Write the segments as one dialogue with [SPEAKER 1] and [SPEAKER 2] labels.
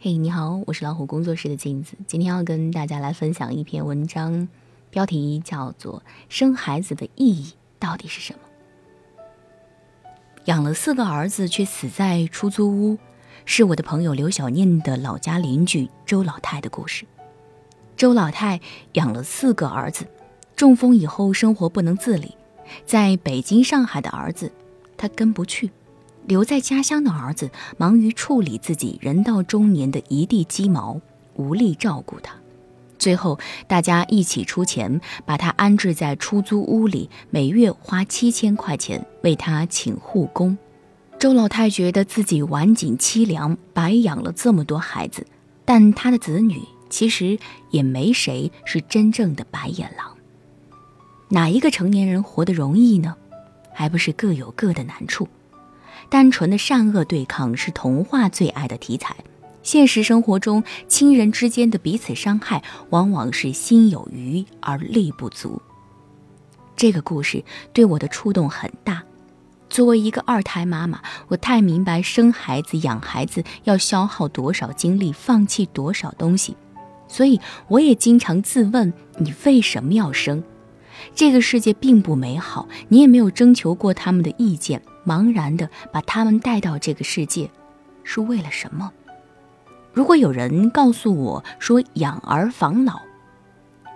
[SPEAKER 1] 嘿，你好，我是老虎工作室的镜子。今天要跟大家来分享一篇文章，标题叫做《生孩子的意义到底是什么》。养了四个儿子却死在出租屋，是我的朋友刘小念的老家邻居周老太的故事。周老太养了四个儿子，中风以后生活不能自理，在北京、上海的儿子，他跟不去。留在家乡的儿子忙于处理自己人到中年的一地鸡毛，无力照顾他。最后，大家一起出钱把他安置在出租屋里，每月花七千块钱为他请护工。周老太觉得自己晚景凄凉，白养了这么多孩子，但他的子女其实也没谁是真正的白眼狼。哪一个成年人活得容易呢？还不是各有各的难处。单纯的善恶对抗是童话最爱的题材，现实生活中亲人之间的彼此伤害往往是心有余而力不足。这个故事对我的触动很大。作为一个二胎妈妈，我太明白生孩子、养孩子要消耗多少精力，放弃多少东西，所以我也经常自问：你为什么要生？这个世界并不美好，你也没有征求过他们的意见。茫然的把他们带到这个世界，是为了什么？如果有人告诉我说养儿防老，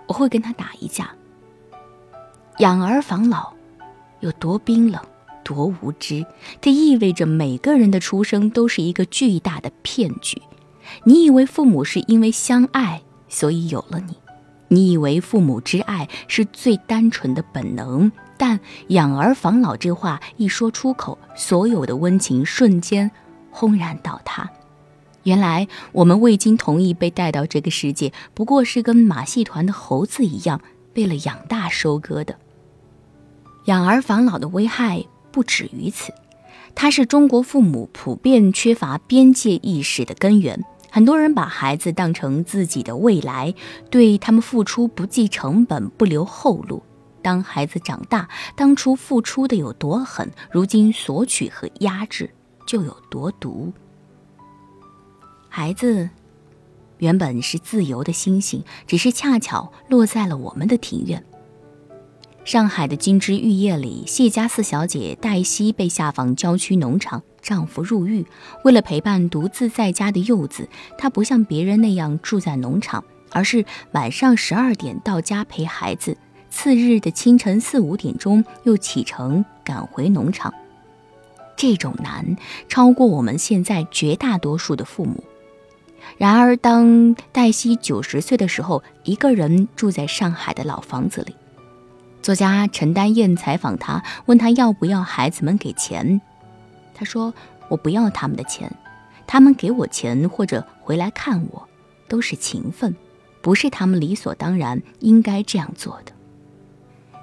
[SPEAKER 1] 我会跟他打一架。养儿防老有多冰冷，多无知？它意味着每个人的出生都是一个巨大的骗局。你以为父母是因为相爱，所以有了你。你以为父母之爱是最单纯的本能，但“养儿防老”这话一说出口，所有的温情瞬间轰然倒塌。原来我们未经同意被带到这个世界，不过是跟马戏团的猴子一样，为了养大收割的。养儿防老的危害不止于此，它是中国父母普遍缺乏边界意识的根源。很多人把孩子当成自己的未来，对他们付出不计成本、不留后路。当孩子长大，当初付出的有多狠，如今索取和压制就有多毒。孩子原本是自由的星星，只是恰巧落在了我们的庭院。上海的金枝玉叶里，谢家四小姐黛西被下放郊区农场。丈夫入狱，为了陪伴独自在家的幼子，她不像别人那样住在农场，而是晚上十二点到家陪孩子，次日的清晨四五点钟又启程赶回农场。这种难超过我们现在绝大多数的父母。然而，当黛西九十岁的时候，一个人住在上海的老房子里，作家陈丹燕采访她，问她要不要孩子们给钱。他说：“我不要他们的钱，他们给我钱或者回来看我，都是情分，不是他们理所当然应该这样做的。”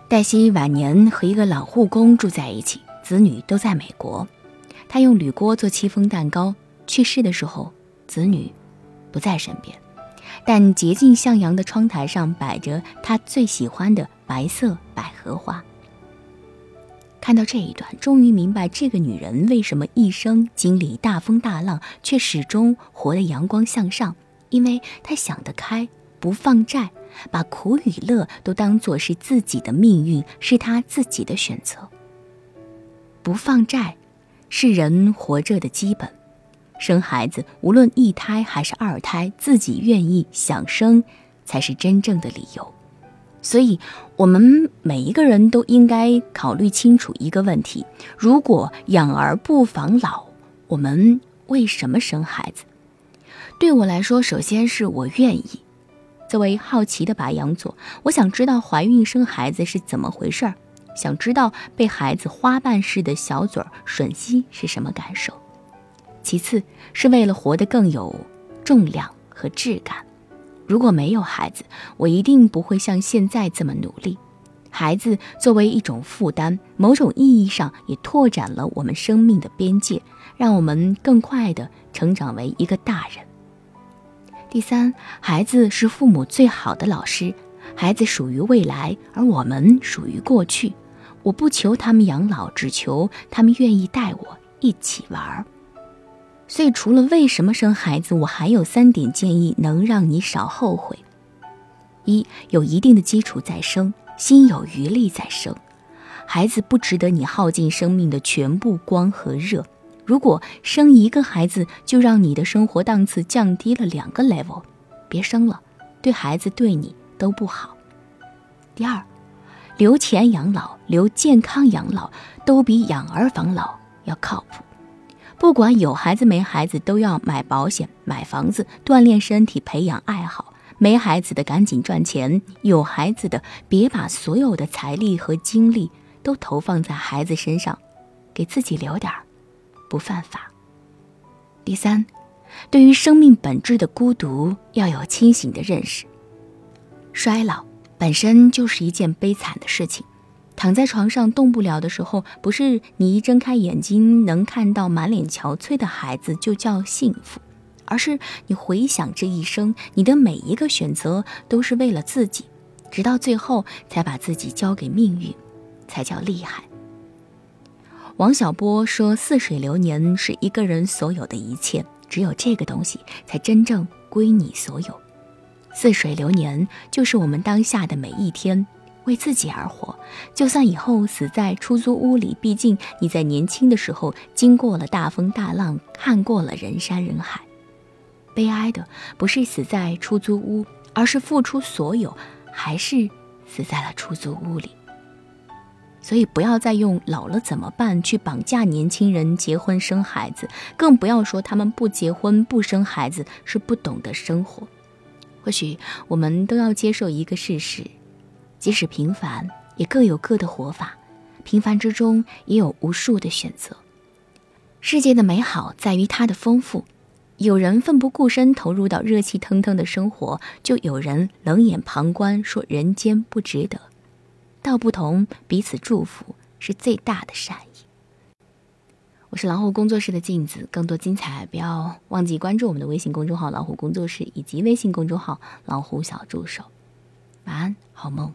[SPEAKER 1] 黛西晚年和一个老护工住在一起，子女都在美国。他用铝锅做戚风蛋糕。去世的时候，子女不在身边，但洁净向阳的窗台上摆着他最喜欢的白色百合花。看到这一段，终于明白这个女人为什么一生经历大风大浪，却始终活得阳光向上。因为她想得开，不放债，把苦与乐都当作是自己的命运，是她自己的选择。不放债，是人活着的基本。生孩子，无论一胎还是二胎，自己愿意想生，才是真正的理由。所以，我们每一个人都应该考虑清楚一个问题：如果养儿不防老，我们为什么生孩子？对我来说，首先是我愿意。作为好奇的白羊座，我想知道怀孕生孩子是怎么回事儿，想知道被孩子花瓣似的小嘴儿吮吸是什么感受。其次，是为了活得更有重量和质感。如果没有孩子，我一定不会像现在这么努力。孩子作为一种负担，某种意义上也拓展了我们生命的边界，让我们更快地成长为一个大人。第三，孩子是父母最好的老师。孩子属于未来，而我们属于过去。我不求他们养老，只求他们愿意带我一起玩儿。所以，除了为什么生孩子，我还有三点建议能让你少后悔：一，有一定的基础再生，心有余力再生。孩子不值得你耗尽生命的全部光和热。如果生一个孩子就让你的生活档次降低了两个 level，别生了，对孩子对你都不好。第二，留钱养老、留健康养老都比养儿防老要靠谱。不管有孩子没孩子，都要买保险、买房子、锻炼身体、培养爱好。没孩子的赶紧赚钱，有孩子的别把所有的财力和精力都投放在孩子身上，给自己留点儿，不犯法。第三，对于生命本质的孤独要有清醒的认识。衰老本身就是一件悲惨的事情。躺在床上动不了的时候，不是你一睁开眼睛能看到满脸憔悴的孩子就叫幸福，而是你回想这一生，你的每一个选择都是为了自己，直到最后才把自己交给命运，才叫厉害。王小波说：“似水流年是一个人所有的一切，只有这个东西才真正归你所有。似水流年就是我们当下的每一天。”为自己而活，就算以后死在出租屋里，毕竟你在年轻的时候经过了大风大浪，看过了人山人海。悲哀的不是死在出租屋，而是付出所有，还是死在了出租屋里。所以不要再用老了怎么办去绑架年轻人结婚生孩子，更不要说他们不结婚不生孩子是不懂得生活。或许我们都要接受一个事实。即使平凡，也各有各的活法；平凡之中，也有无数的选择。世界的美好在于它的丰富。有人奋不顾身投入到热气腾腾的生活，就有人冷眼旁观，说人间不值得。道不同，彼此祝福是最大的善意。我是老虎工作室的镜子，更多精彩，不要忘记关注我们的微信公众号“老虎工作室”以及微信公众号“老虎小助手”。晚安，好梦。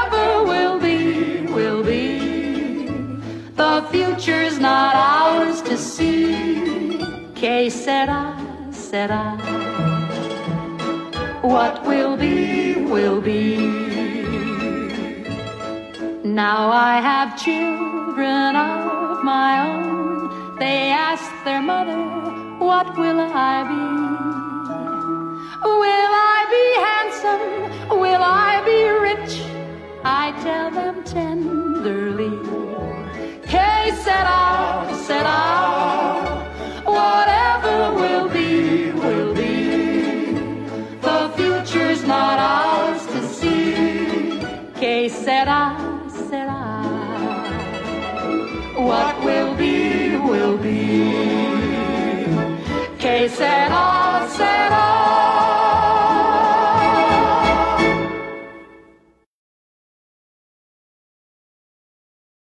[SPEAKER 2] the future's not ours to see. Que sera, sera. What will be, will be. Now I have children of my own. They ask their mother, What will I be? Will I be handsome? Will I be rich? I tell them tenderly. será? What will